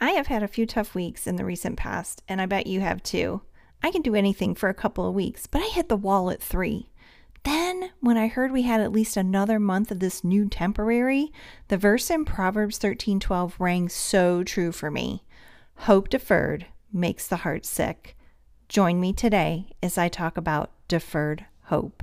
I have had a few tough weeks in the recent past, and I bet you have too. I can do anything for a couple of weeks, but I hit the wall at three. Then, when I heard we had at least another month of this new temporary, the verse in Proverbs 13:12 rang so true for me. Hope deferred makes the heart sick. Join me today as I talk about deferred hope.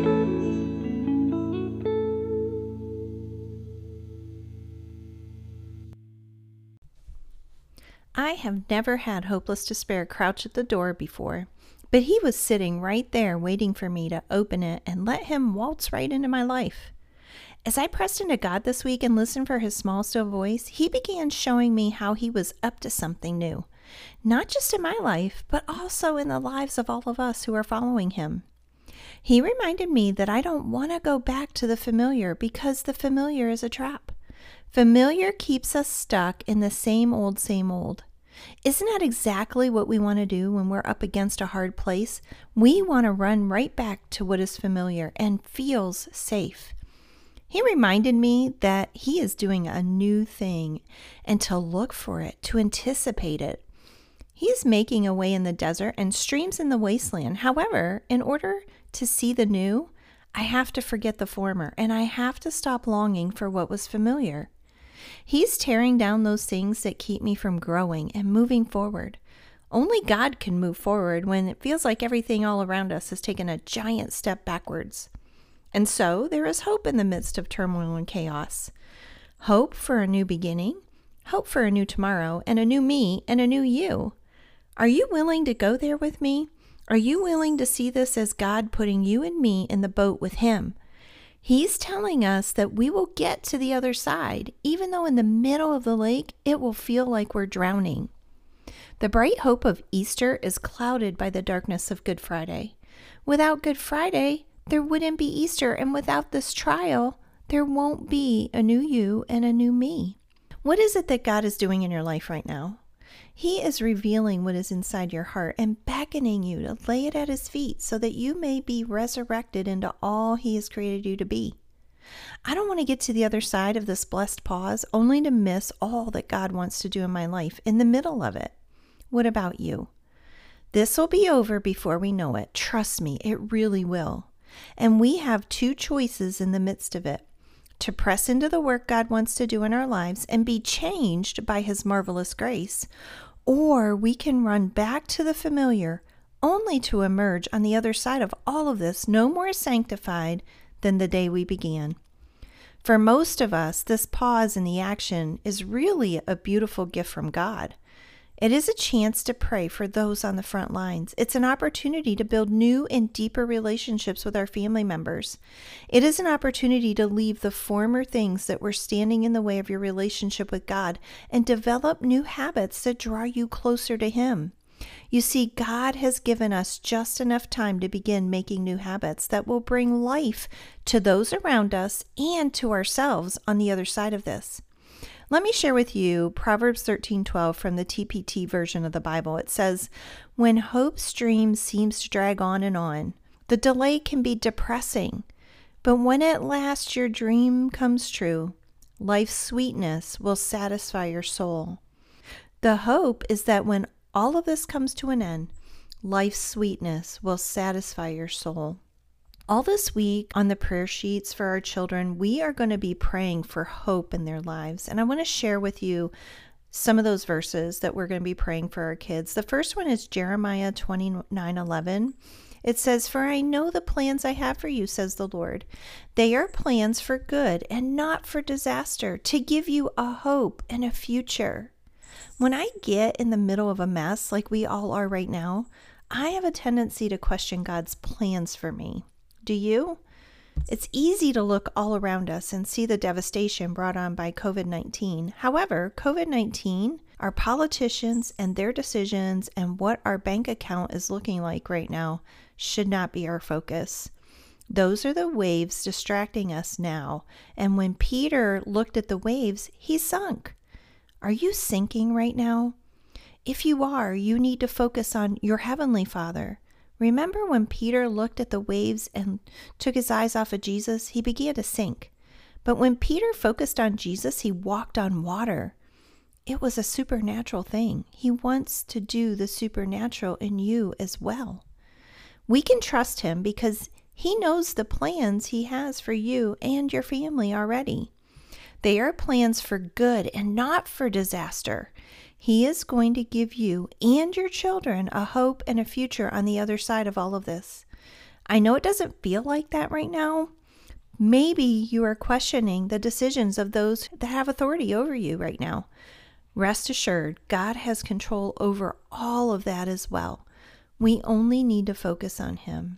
I have never had Hopeless Despair crouch at the door before, but he was sitting right there waiting for me to open it and let him waltz right into my life. As I pressed into God this week and listened for his small, still voice, he began showing me how he was up to something new, not just in my life, but also in the lives of all of us who are following him. He reminded me that I don't want to go back to the familiar because the familiar is a trap. Familiar keeps us stuck in the same old, same old. Isn't that exactly what we want to do when we're up against a hard place? We want to run right back to what is familiar and feels safe. He reminded me that he is doing a new thing and to look for it, to anticipate it. He is making a way in the desert and streams in the wasteland. However, in order to see the new, I have to forget the former and I have to stop longing for what was familiar. He's tearing down those things that keep me from growing and moving forward. Only God can move forward when it feels like everything all around us has taken a giant step backwards. And so there is hope in the midst of turmoil and chaos. Hope for a new beginning, hope for a new tomorrow, and a new me and a new you. Are you willing to go there with me? Are you willing to see this as God putting you and me in the boat with Him? He's telling us that we will get to the other side, even though in the middle of the lake it will feel like we're drowning. The bright hope of Easter is clouded by the darkness of Good Friday. Without Good Friday, there wouldn't be Easter, and without this trial, there won't be a new you and a new me. What is it that God is doing in your life right now? He is revealing what is inside your heart and beckoning you to lay it at His feet so that you may be resurrected into all He has created you to be. I don't want to get to the other side of this blessed pause only to miss all that God wants to do in my life in the middle of it. What about you? This will be over before we know it. Trust me, it really will. And we have two choices in the midst of it to press into the work God wants to do in our lives and be changed by His marvelous grace, or we can run back to the familiar only to emerge on the other side of all of this no more sanctified than the day we began. For most of us, this pause in the action is really a beautiful gift from God. It is a chance to pray for those on the front lines. It's an opportunity to build new and deeper relationships with our family members. It is an opportunity to leave the former things that were standing in the way of your relationship with God and develop new habits that draw you closer to Him. You see, God has given us just enough time to begin making new habits that will bring life to those around us and to ourselves on the other side of this. Let me share with you Proverbs 13:12 from the TPT version of the Bible. It says, "When hope's dream seems to drag on and on, the delay can be depressing, but when at last your dream comes true, life's sweetness will satisfy your soul." The hope is that when all of this comes to an end, life's sweetness will satisfy your soul. All this week on the prayer sheets for our children, we are going to be praying for hope in their lives. And I want to share with you some of those verses that we're going to be praying for our kids. The first one is Jeremiah 29 11. It says, For I know the plans I have for you, says the Lord. They are plans for good and not for disaster, to give you a hope and a future. When I get in the middle of a mess like we all are right now, I have a tendency to question God's plans for me. Do you? It's easy to look all around us and see the devastation brought on by COVID 19. However, COVID 19, our politicians and their decisions, and what our bank account is looking like right now should not be our focus. Those are the waves distracting us now. And when Peter looked at the waves, he sunk. Are you sinking right now? If you are, you need to focus on your Heavenly Father. Remember when Peter looked at the waves and took his eyes off of Jesus? He began to sink. But when Peter focused on Jesus, he walked on water. It was a supernatural thing. He wants to do the supernatural in you as well. We can trust him because he knows the plans he has for you and your family already. They are plans for good and not for disaster. He is going to give you and your children a hope and a future on the other side of all of this. I know it doesn't feel like that right now. Maybe you are questioning the decisions of those that have authority over you right now. Rest assured, God has control over all of that as well. We only need to focus on Him.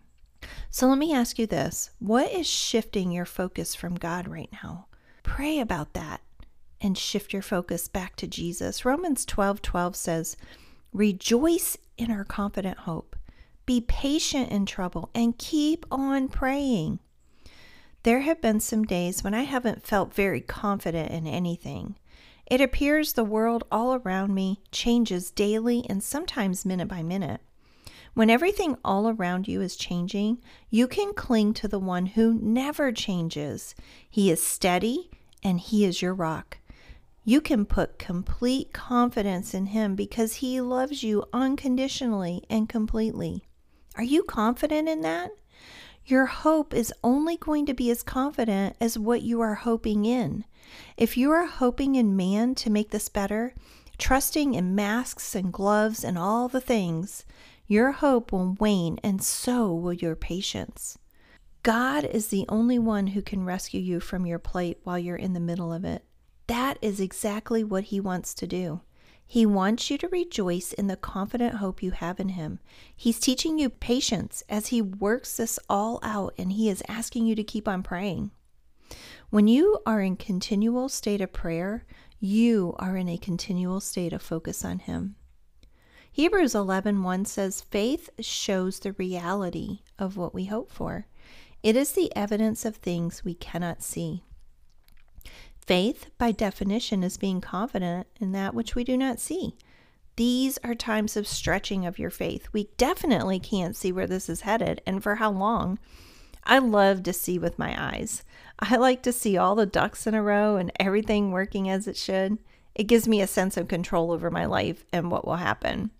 So let me ask you this what is shifting your focus from God right now? Pray about that and shift your focus back to Jesus. Romans 12 12 says, Rejoice in our confident hope, be patient in trouble, and keep on praying. There have been some days when I haven't felt very confident in anything. It appears the world all around me changes daily and sometimes minute by minute. When everything all around you is changing, you can cling to the one who never changes. He is steady and he is your rock. You can put complete confidence in Him because He loves you unconditionally and completely. Are you confident in that? Your hope is only going to be as confident as what you are hoping in. If you are hoping in man to make this better, trusting in masks and gloves and all the things, your hope will wane and so will your patience. God is the only one who can rescue you from your plight while you're in the middle of it. That is exactly what He wants to do. He wants you to rejoice in the confident hope you have in Him. He's teaching you patience as He works this all out, and He is asking you to keep on praying. When you are in continual state of prayer, you are in a continual state of focus on Him. Hebrews 11:1 says faith shows the reality of what we hope for. It is the evidence of things we cannot see. Faith, by definition, is being confident in that which we do not see. These are times of stretching of your faith. We definitely can't see where this is headed and for how long. I love to see with my eyes. I like to see all the ducks in a row and everything working as it should. It gives me a sense of control over my life and what will happen.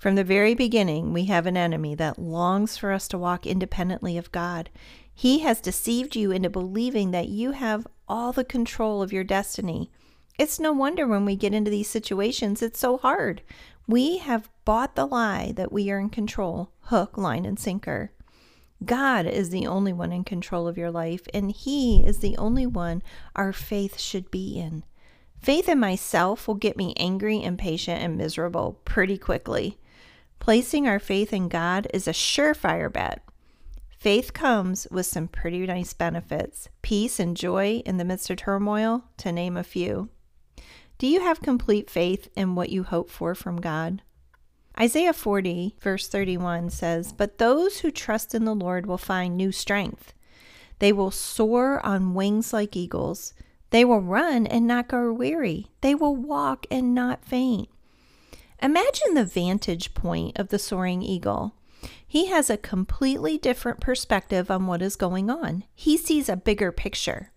From the very beginning, we have an enemy that longs for us to walk independently of God. He has deceived you into believing that you have all the control of your destiny. It's no wonder when we get into these situations, it's so hard. We have bought the lie that we are in control hook, line, and sinker. God is the only one in control of your life, and He is the only one our faith should be in. Faith in myself will get me angry, impatient, and miserable pretty quickly. Placing our faith in God is a surefire bet. Faith comes with some pretty nice benefits peace and joy in the midst of turmoil, to name a few. Do you have complete faith in what you hope for from God? Isaiah 40, verse 31 says, But those who trust in the Lord will find new strength. They will soar on wings like eagles. They will run and not grow weary. They will walk and not faint. Imagine the vantage point of the soaring eagle. He has a completely different perspective on what is going on. He sees a bigger picture.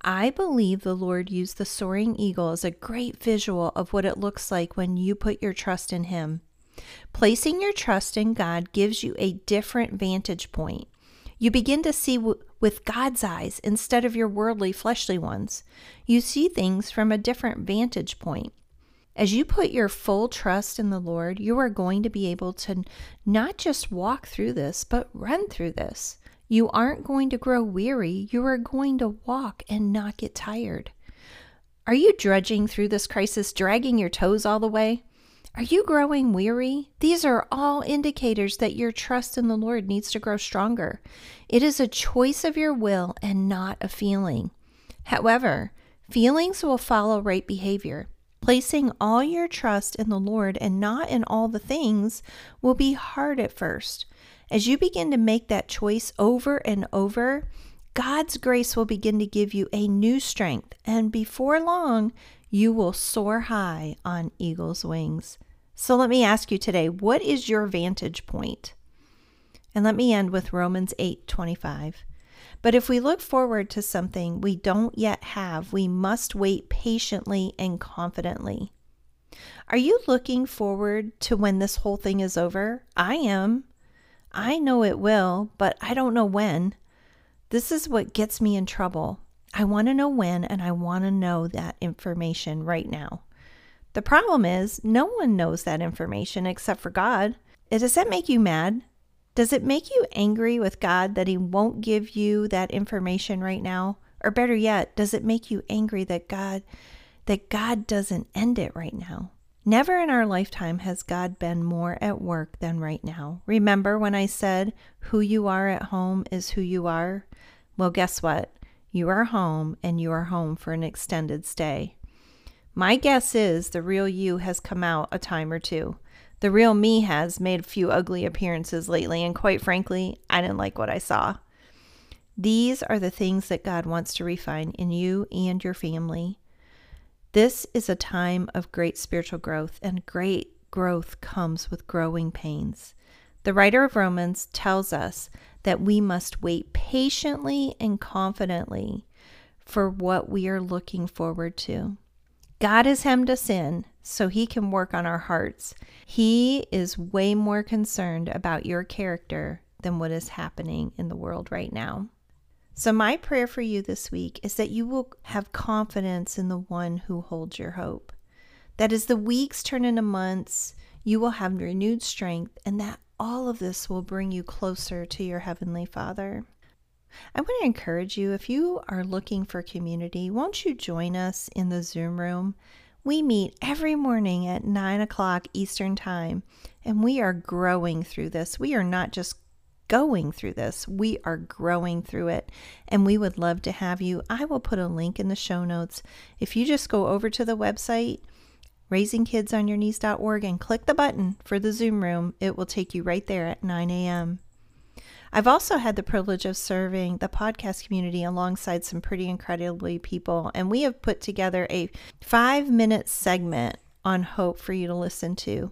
I believe the Lord used the soaring eagle as a great visual of what it looks like when you put your trust in Him. Placing your trust in God gives you a different vantage point. You begin to see w- with God's eyes instead of your worldly, fleshly ones. You see things from a different vantage point. As you put your full trust in the Lord, you are going to be able to not just walk through this, but run through this. You aren't going to grow weary. You are going to walk and not get tired. Are you drudging through this crisis, dragging your toes all the way? Are you growing weary? These are all indicators that your trust in the Lord needs to grow stronger. It is a choice of your will and not a feeling. However, feelings will follow right behavior. Placing all your trust in the Lord and not in all the things will be hard at first. As you begin to make that choice over and over, God's grace will begin to give you a new strength, and before long, you will soar high on eagle's wings. So let me ask you today, what is your vantage point? And let me end with Romans 8:25. But if we look forward to something we don't yet have, we must wait patiently and confidently. Are you looking forward to when this whole thing is over? I am. I know it will, but I don't know when. This is what gets me in trouble. I want to know when, and I want to know that information right now. The problem is, no one knows that information except for God. Does that make you mad? Does it make you angry with God that He won't give you that information right now? Or better yet, does it make you angry that God that God doesn't end it right now? Never in our lifetime has God been more at work than right now. Remember when I said who you are at home is who you are? Well, guess what? You are home and you are home for an extended stay. My guess is the real you has come out a time or two. The real me has made a few ugly appearances lately, and quite frankly, I didn't like what I saw. These are the things that God wants to refine in you and your family. This is a time of great spiritual growth, and great growth comes with growing pains. The writer of Romans tells us that we must wait patiently and confidently for what we are looking forward to. God has hemmed us in so he can work on our hearts. He is way more concerned about your character than what is happening in the world right now. So, my prayer for you this week is that you will have confidence in the one who holds your hope. That as the weeks turn into months, you will have renewed strength, and that all of this will bring you closer to your Heavenly Father. I want to encourage you if you are looking for community, won't you join us in the Zoom room? We meet every morning at 9 o'clock Eastern Time, and we are growing through this. We are not just going through this, we are growing through it, and we would love to have you. I will put a link in the show notes. If you just go over to the website, raisingkidsonyourknees.org, and click the button for the Zoom room, it will take you right there at 9 a.m. I've also had the privilege of serving the podcast community alongside some pretty incredibly people, and we have put together a five minute segment on hope for you to listen to.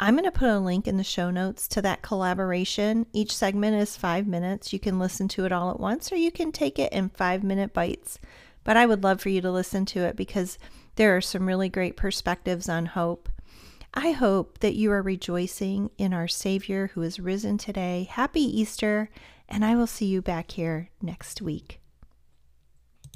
I'm going to put a link in the show notes to that collaboration. Each segment is five minutes. You can listen to it all at once, or you can take it in five minute bites. But I would love for you to listen to it because there are some really great perspectives on hope. I hope that you are rejoicing in our Savior who is risen today. Happy Easter, and I will see you back here next week.